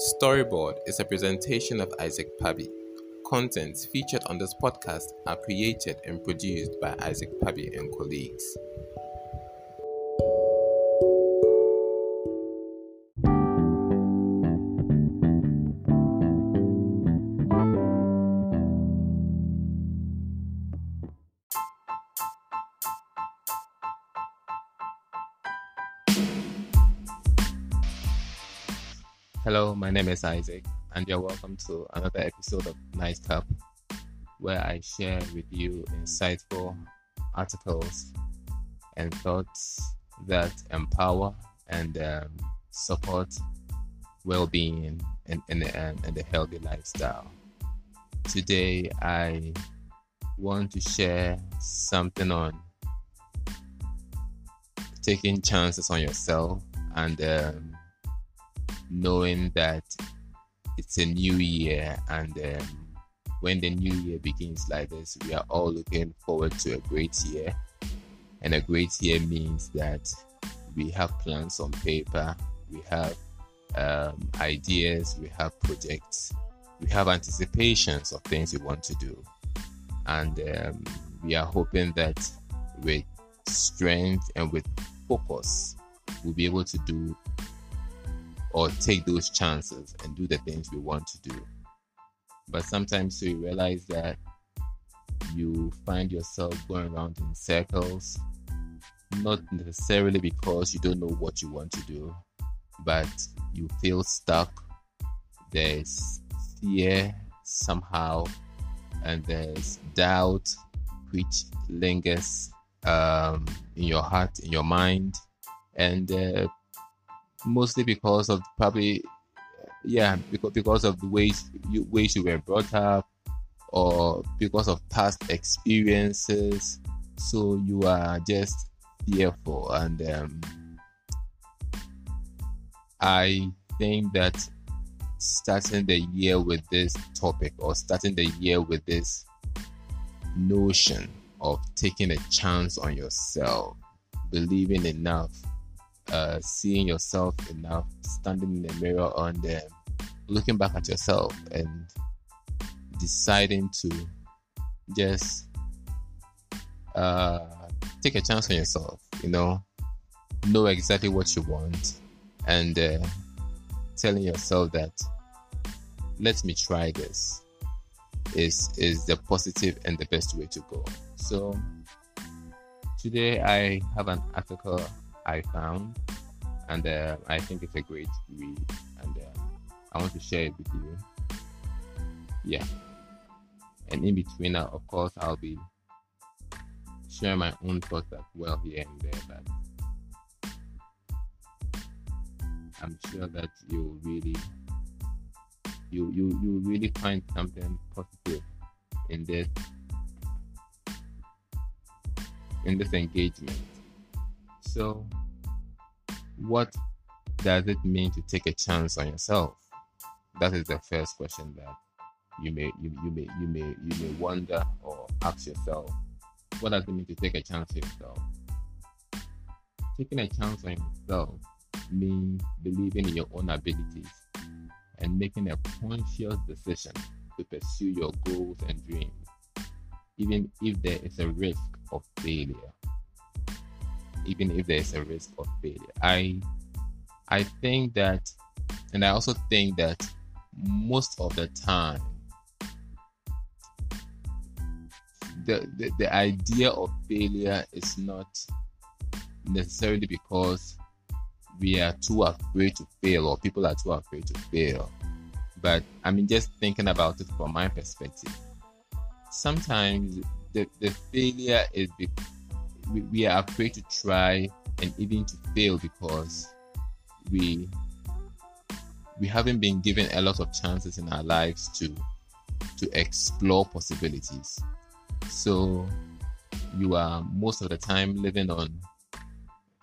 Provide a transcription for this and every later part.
Storyboard is a presentation of Isaac Parbey. Contents featured on this podcast are created and produced by Isaac Parbey and colleagues. Name is Isaac, and you're welcome to another episode of NIGHTCUP, where I share with you insightful articles and thoughts that empower and um, support well-being and, and, and, and a healthy lifestyle. Today, I want to share something on taking chances on yourself and um, knowing that it's a new year and um, when the new year begins like this, we are all looking forward to a great year. And a great year means that we have plans on paper, we have um, ideas, we have projects, we have anticipations of things we want to do. And um, we are hoping that with strength and with focus, we'll be able to do or take those chances and do the things we want to do. But sometimes you realize that you find yourself going around in circles, not necessarily because you don't know what you want to do, but you feel stuck. There's fear somehow, and there's doubt which lingers um, in your heart, in your mind, and uh, mostly because of probably yeah because because of the ways you ways you were brought up or because of past experiences. So you are just fearful and um, i think that starting the year with this topic or starting the year with this notion of taking a chance on yourself believing enough uh, seeing yourself enough, standing in the mirror and then looking back at yourself and deciding to just uh, take a chance on yourself, you know, know exactly what you want and uh, telling yourself that let me try this is is the positive and the best way to go. So today I have an article I found, and uh, I think it's a great read, and uh, I want to share it with you. Yeah, and in between, uh, of course, I'll be sharing my own thoughts as well here and there, but I'm sure that you will really you you you really find something positive in this in this engagement so, what does it mean to take a chance on yourself? That is the first question that you may you, you may you may you may wonder or ask yourself. What does it mean to take a chance on yourself? Taking a chance on yourself means believing in your own abilities and making a conscious decision to pursue your goals and dreams, even if there is a risk of failure even if there's a risk of failure. I I think that and I also think that most of the time the, the, the idea of failure is not necessarily because we are too afraid to fail or people are too afraid to fail. But I mean, just thinking about it from my perspective, sometimes the, the failure is because we, we are afraid to try and even to fail because we we haven't been given a lot of chances in our lives to to explore possibilities. So you are most of the time living on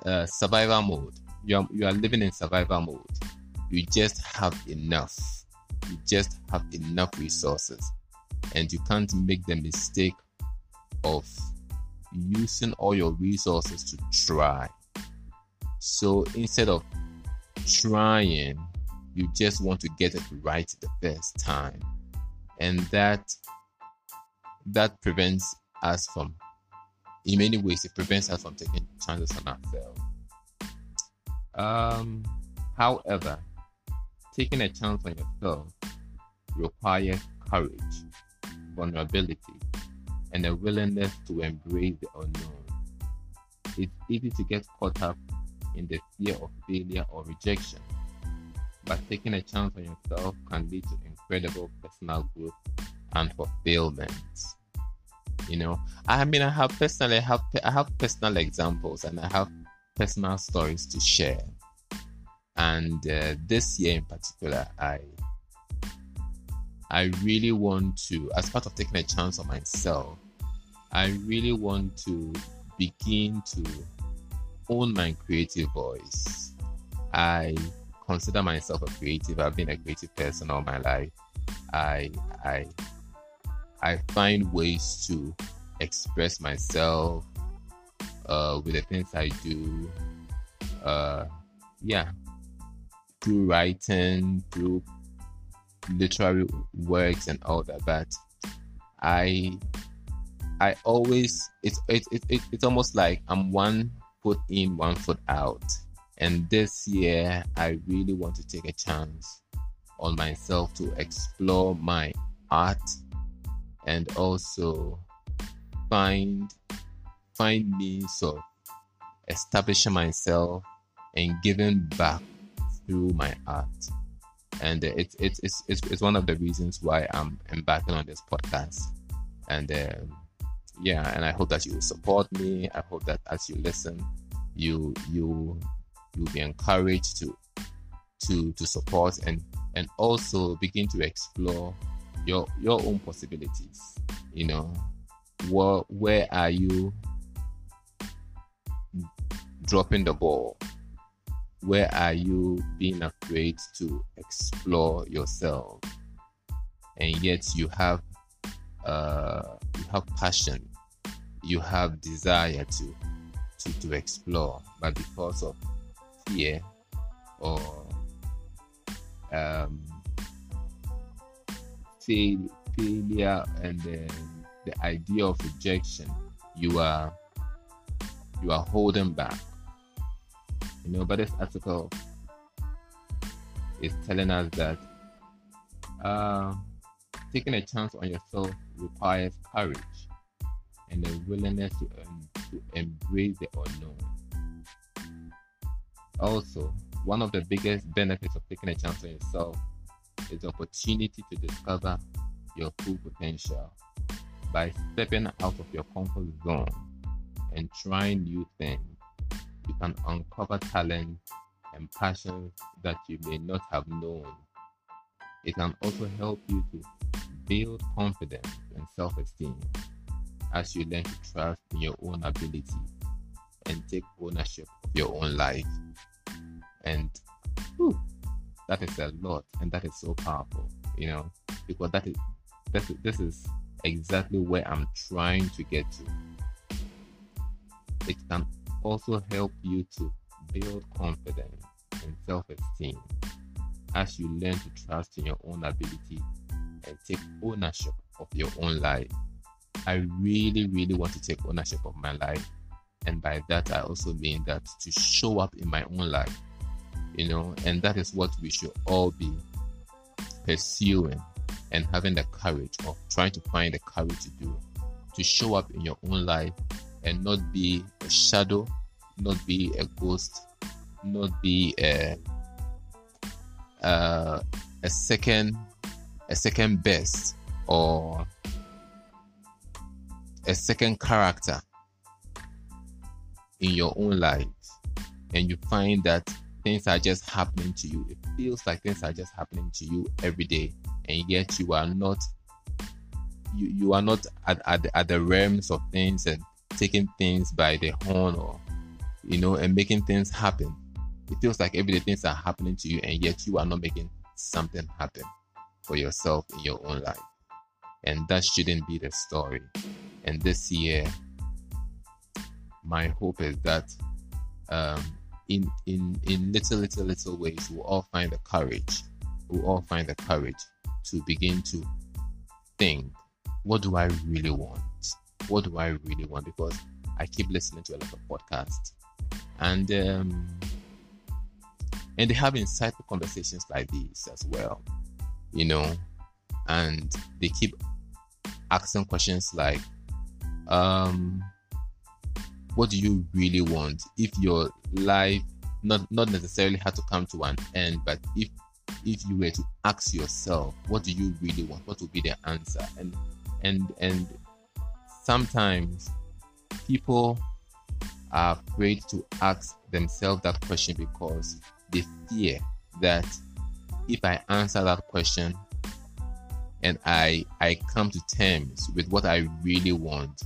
uh, survival mode. You are, you are living in survival mode. You just have enough. You just have enough resources. And you can't make the mistake of using all your resources to try. So instead of trying, you just want to get it right the first time and that that prevents us from in many ways it prevents us from taking chances on ourselves um however taking a chance on yourself requires courage vulnerability and a willingness to embrace the unknown it's easy to get caught up in the fear of failure or rejection but taking a chance on yourself can lead to incredible personal growth and fulfillment. You know, I mean, I have personally have I have personal examples and I have personal stories to share. And uh, this year in particular, I I really want to, as part of taking a chance on myself, I really want to begin to own my creative voice. I consider myself a creative. I've been a creative person all my life. I I I find ways to express myself uh, with the things I do. Uh, yeah, through writing, through literary works and all that. But I I always it's it, it, it, it's almost like I'm one foot in, one foot out. And this year, I really want to take a chance on myself to explore my art and also find find means of establishing myself and giving back through my art. And it's it's it's it's, it's one of the reasons why I'm embarking on this podcast. And um, yeah, and I hope that you will support me. I hope that as you listen, you you you'll be encouraged to to to support and and also begin to explore your your own possibilities. You know where where are you dropping the ball? Where are you being afraid to explore yourself? And yet you have uh you have passion you have desire to to to explore but because of fear or um, fail, failure and the, the idea of rejection, you are you are holding back. You know, but this article is telling us that uh, taking a chance on yourself requires courage and a willingness to, um, to embrace the unknown. Also, one of the biggest benefits of taking a chance on yourself is the opportunity to discover your full potential. By stepping out of your comfort zone and trying new things, you can uncover talent and passions that you may not have known. It can also help you to build confidence and self esteem as you learn to trust in your own ability and take ownership of your own life. And whew, that is a lot, and that is so powerful, you know, because that is this, this is exactly where I'm trying to get to. It can also help you to build confidence and self esteem as you learn to trust in your own ability and take ownership of your own life. I really, really want to take ownership of my life. And by that, I also mean that to show up in my own life you know, and that is what we should all be pursuing and having the courage of trying to find the courage to do to show up in your own life and not be a shadow, not be a ghost, not be a uh, a second a second best or a second character in your own life and you find that things are just happening to you. It feels like things are just happening to you every day, and yet you are not you, you are not at, at, the, at the realms of things and taking things by the horn or you know and making things happen. It feels like every day things are happening to you, and yet you are not making something happen for yourself in your own life. And that shouldn't be the story. And this year, my hope is that um, in in in little little little ways we'll all find the courage we'll all find the courage to begin to think what do i really want? What do i really want? Because i keep listening to a lot of podcasts. And um and they have insightful conversations like these as well you know? And they keep asking questions like um what do you really want if your life not not necessarily had to come to an end but if if you were to ask yourself what do you really want? What would be the answer? And and and sometimes people are afraid to ask themselves that question because they fear that if i answer that question and i i come to terms with what i really want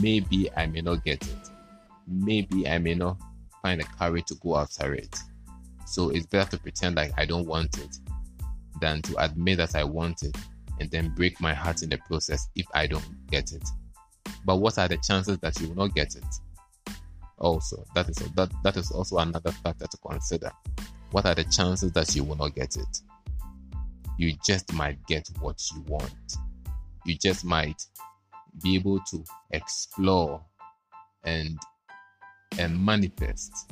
maybe i may not get it maybe I may not find the courage to go after it. So it's better to pretend like I don't want it than to admit that I want it and then break my heart in the process if I don't get it. But what are the chances that you will not get it? Also, that is that that is also another factor to consider. What are the chances that you will not get it? You just might get what you want. You just might be able to explore and and manifest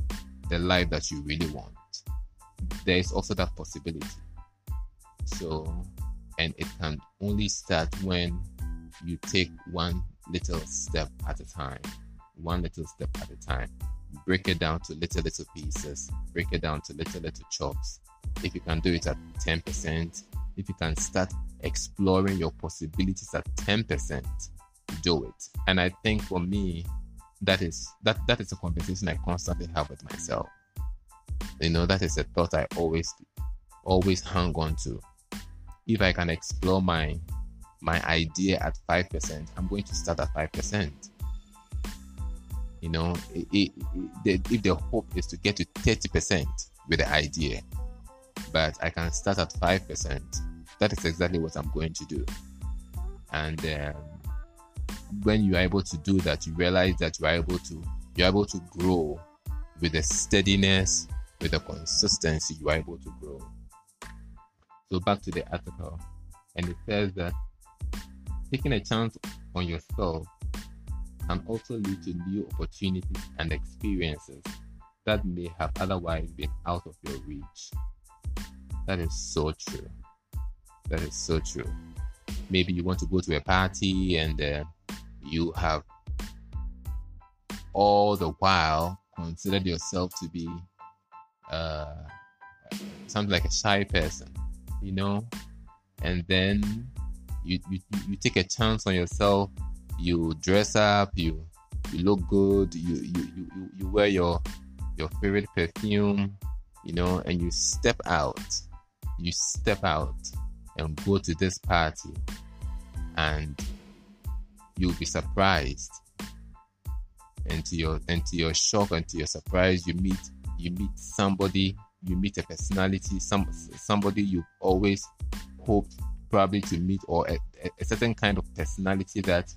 the life that you really want. There is also that possibility. So, and it can only start when you take one little step at a time, one little step at a time. Break it down to little, little pieces, break it down to little, little chops. If you can do it at 10%, if you can start exploring your possibilities at 10%, do it. And I think for me, that is that that is a conversation I constantly have with myself. You know, that is a thought I always always hang on to. If I can explore my my idea at five percent, I'm going to start at five percent. You know, it, it, it, if the hope is to get to thirty percent with the idea, but I can start at five percent, that is exactly what I'm going to do. And um, when you're able to do that, you realize that you're able to you're able to grow with the steadiness, with the consistency, you are able to grow. So back to the article, and it says that taking a chance on yourself can also lead to new opportunities and experiences that may have otherwise been out of your reach. That is so true. That is so true. Maybe you want to go to a party and uh, you have all the while considered yourself to be uh, something like a shy person, you know, and then you, you you take a chance on yourself. You dress up, you you look good, you you you, you wear your your favorite perfume, you know, and you step out. You step out and go to this party, and you'll be surprised. And to your and to your shock and to your surprise, you meet you meet somebody, you meet a personality, some somebody you've always hoped probably to meet, or a, a certain kind of personality that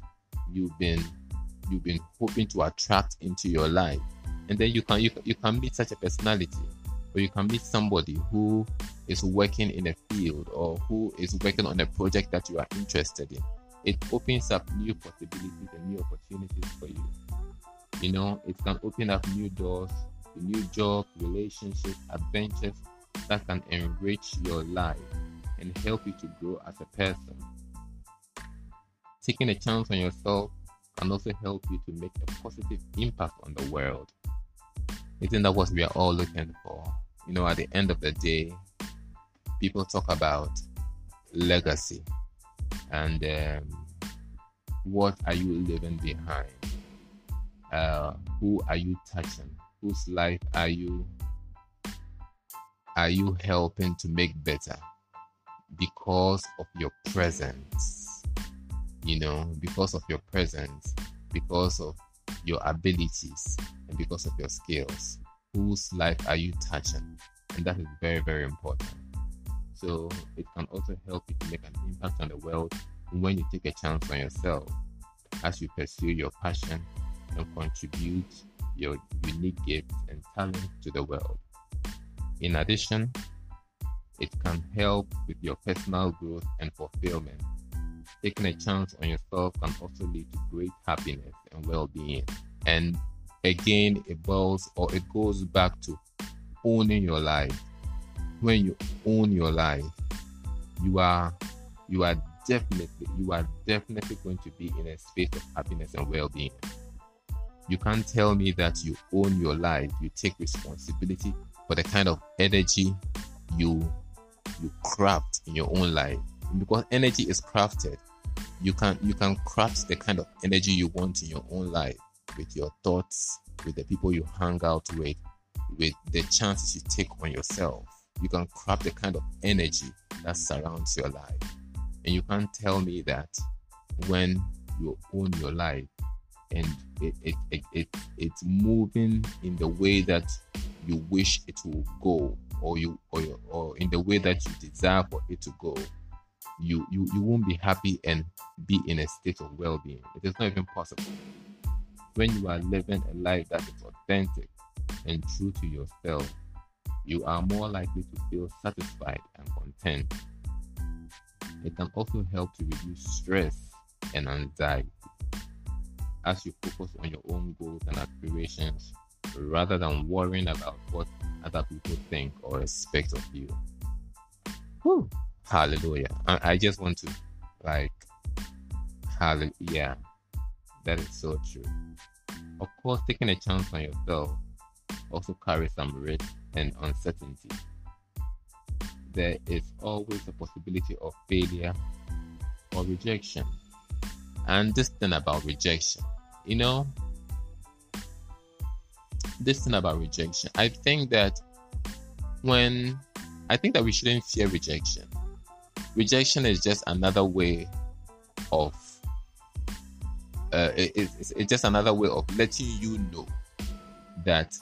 you've been you've been hoping to attract into your life. And then you can you, you can meet such a personality, or you can meet somebody who is working in a field or who is working on a project that you are interested in it opens up new possibilities and new opportunities for you. You know, it can open up new doors new jobs, relationships, adventures that can enrich your life and help you to grow as a person. Taking a chance on yourself can also help you to make a positive impact on the world. Isn't that what we are all looking for? You know, at the end of the day, people talk about legacy and um, what are you leaving behind? Uh, who are you touching? Whose life are you are you helping to make better because of your presence? You know, because of your presence, because of your abilities, and because of your skills. Whose life are you touching? And that is very, very important. So it can also help you to make an impact on the world when you take a chance on yourself as you pursue your passion and contribute your unique gifts and and talent to the world. In addition, it can help with your personal growth and fulfillment. Taking a chance on yourself can also lead to great happiness and well being. And again, it boils or it goes back to owning your life. When you own your life, you are you are definitely you are definitely going to be in a space of happiness and well-being. You can't tell me that you own your life, you take responsibility for the kind of energy you you craft in your own life. Because energy is crafted. You can you can craft the kind of energy you want in your own life with your thoughts, with the people you hang out with, with the chances you take on yourself. You can craft the kind of energy that surrounds your life. And you can't tell me that when you own your life and it, it, it, it, it's moving in the way that you wish it will go or you or, or in the way that you desire for it to go you, you you won't be happy and be in a state of well-being it is not even possible when you are living a life that is authentic and true to yourself you are more likely to feel satisfied and content it can also help to reduce stress and anxiety as you focus on your own goals and aspirations rather than worrying about what other people think or expect of you. Whew. Hallelujah. I, I just want to like hallelujah. That is so true. Of course, taking a chance on yourself also carries some risk and uncertainty there is always a possibility of failure or rejection. And this thing about rejection, you know, this thing about rejection, I think that when I think that we shouldn't fear rejection. Rejection is just another way of uh, it, it's, it's just another way of letting you know that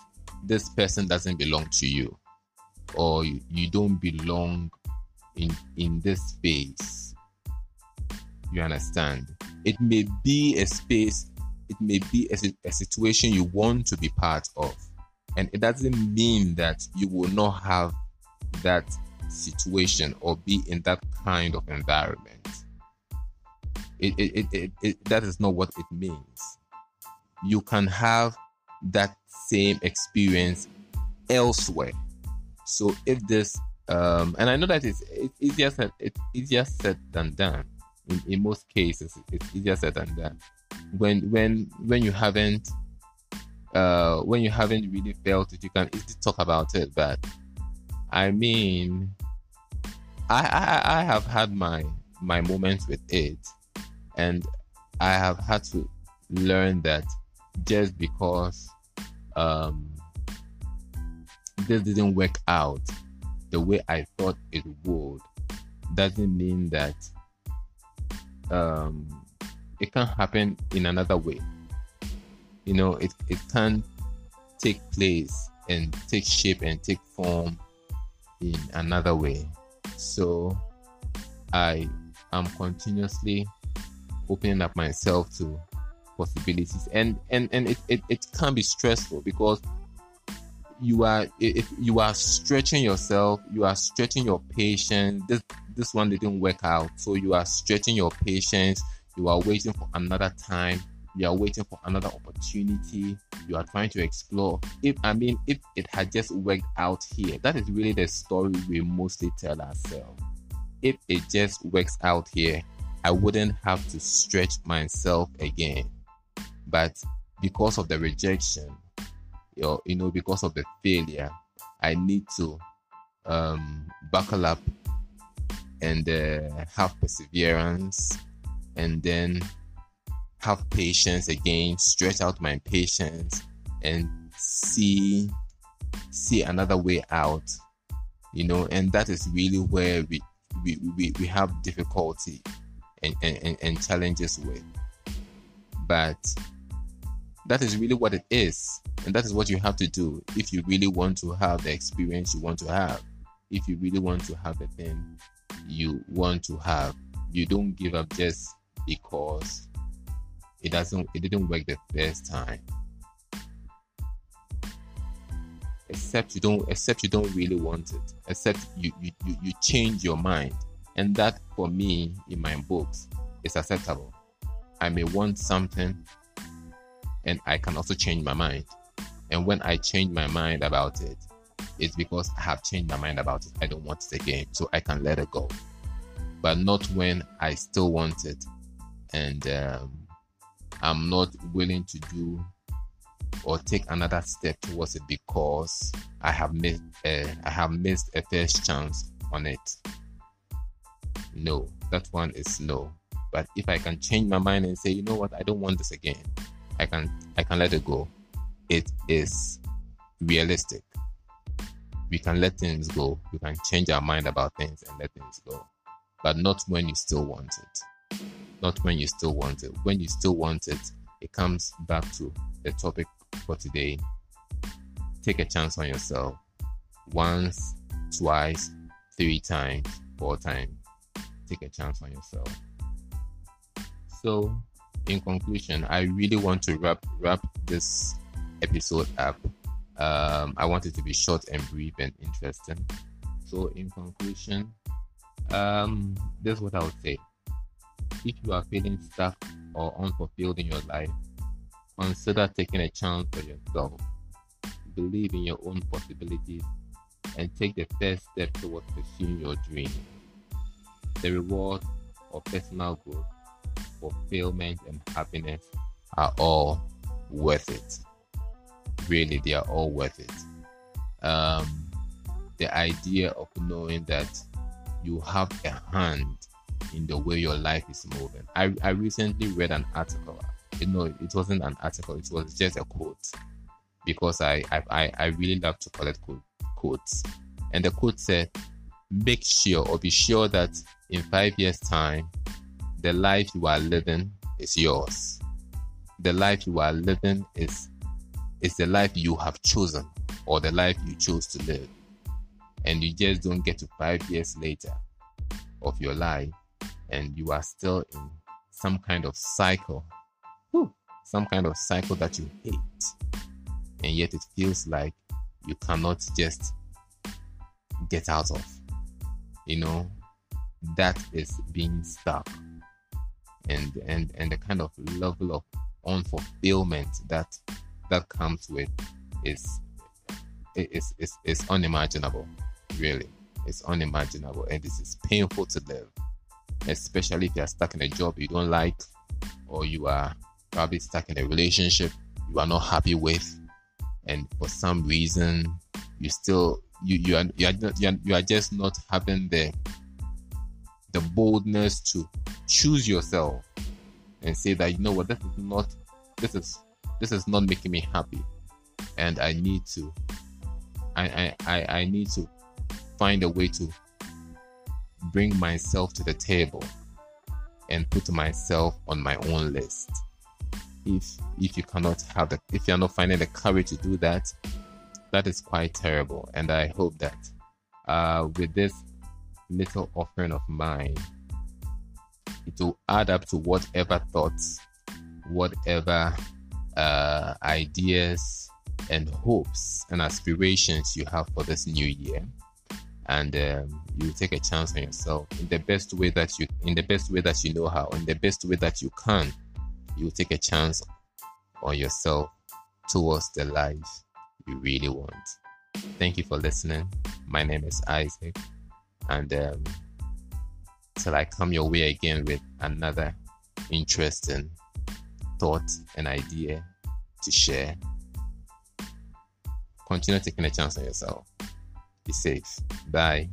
this person doesn't belong to you or you, don't belong in in this space. You understand? It may be a space it may be a, a situation you want to be part of and it doesn't mean that you will not have that situation or be in that kind of environment. It, it, it, it that is not what it means. You can have that same experience elsewhere so if this, um, and I know that it's, it's easier said it's easier said than done. In, in most cases, it's easier said than done. When when when you haven't uh, when you haven't really felt it, you can easily talk about it. But I mean, I, I I have had my my moments with it, and I have had to learn that just because um, this didn't work out the way I thought it would, doesn't mean that um, it can happen in another way. You know, it, it can take place and take shape and take form in another way. So I am continuously opening up myself to possibilities. And and and it, it, it can be stressful because you are if you are stretching yourself you are stretching your patience. This this one didn't work out. So you are stretching your patience. You are waiting for another time. You are waiting for another opportunity. You are trying to explore. If i mean if it had just worked out here that is really the story we mostly tell ourselves. If it just works out here i wouldn't have to stretch myself again but because of the rejection or you know because of the failure i need to um buckle up and uh, have perseverance and then have patience again stretch out my patience and see see another way out you know and that is really where we we, we, we have difficulty and, and, and challenges with. But that is really what it is. And that is what you have to do if you really want to have the experience you want to have. If you really want to have the thing you want to have, you don't give up just because it doesn't it didn't work the first time. except you don't except you don't really want it except you you, you, you change your mind and that for me in my books is acceptable i may want something and i can also change my mind. And when i change my mind about it it's because i have changed my mind about it. I don't want it again so i can let it go. But not when i still want it. And um, i'm not willing to do or take another step towards it because I have missed uh, I have missed a first chance on it. No, that one is no. But if I can change my mind and say, you know what, I don't want this again, I can I can let it go. It is realistic. We can let things go. We can change our mind about things and let things go. But not when you still want it. Not when you still want it. When you still want it, it comes back to the topic for today. Take a chance on yourself. Once, twice, three times, four times. Take a chance on yourself. So, in conclusion, I really want to wrap wrap this episode up. Um, I want it to be short and brief and interesting. So, in conclusion, um, this is what I would say. If you are feeling stuck or unfulfilled in your life, Consider taking a chance for yourself. Believe in your own possibilities and take the first step towards pursuing your dream. The reward of personal growth, fulfillment, and happiness are all worth it. Really, they are all worth it. Um, the idea of knowing that you have a hand in the way your life is moving. I, I recently read an article You know, it wasn't an article. It was just a quote because I I, I really love to collect quotes. And the quote said, "Make sure or be sure that in five years' time, the life you are living is yours. The life you are living is is the life you have chosen or the life you chose to live. And you just don't get to five years later of your life and you are still in some kind of cycle some kind of cycle that you hate, and yet it feels like you cannot just get out of. You know, that is being stuck, and and and the kind of level of unfulfillment that that comes with is is is, is unimaginable. Really, it's unimaginable, and this is painful to live, especially if you are stuck in a job you don't like, or you are probably stuck in a relationship you are not happy with, and for some reason you still you you are you are, you are, you are just not having the the boldness to choose yourself and say that you know what? This is not this is this is not making me happy. And i need to i i i need to find a way to bring myself to the table and put myself on my own list. If if you cannot have the if you're not finding the courage to do that that is quite terrible. And i hope that uh, with this little offering of mine it will add up to whatever thoughts whatever uh, ideas and hopes and aspirations you have for this new year and um, you take a chance on yourself in the best way that you in the best way that you know how in the best way that you can you take a chance on yourself towards the life you really want. Thank you for listening. My name is Isaac, and um, till I come your way again with another interesting thought and idea to share, continue taking a chance on yourself. Be safe. Bye.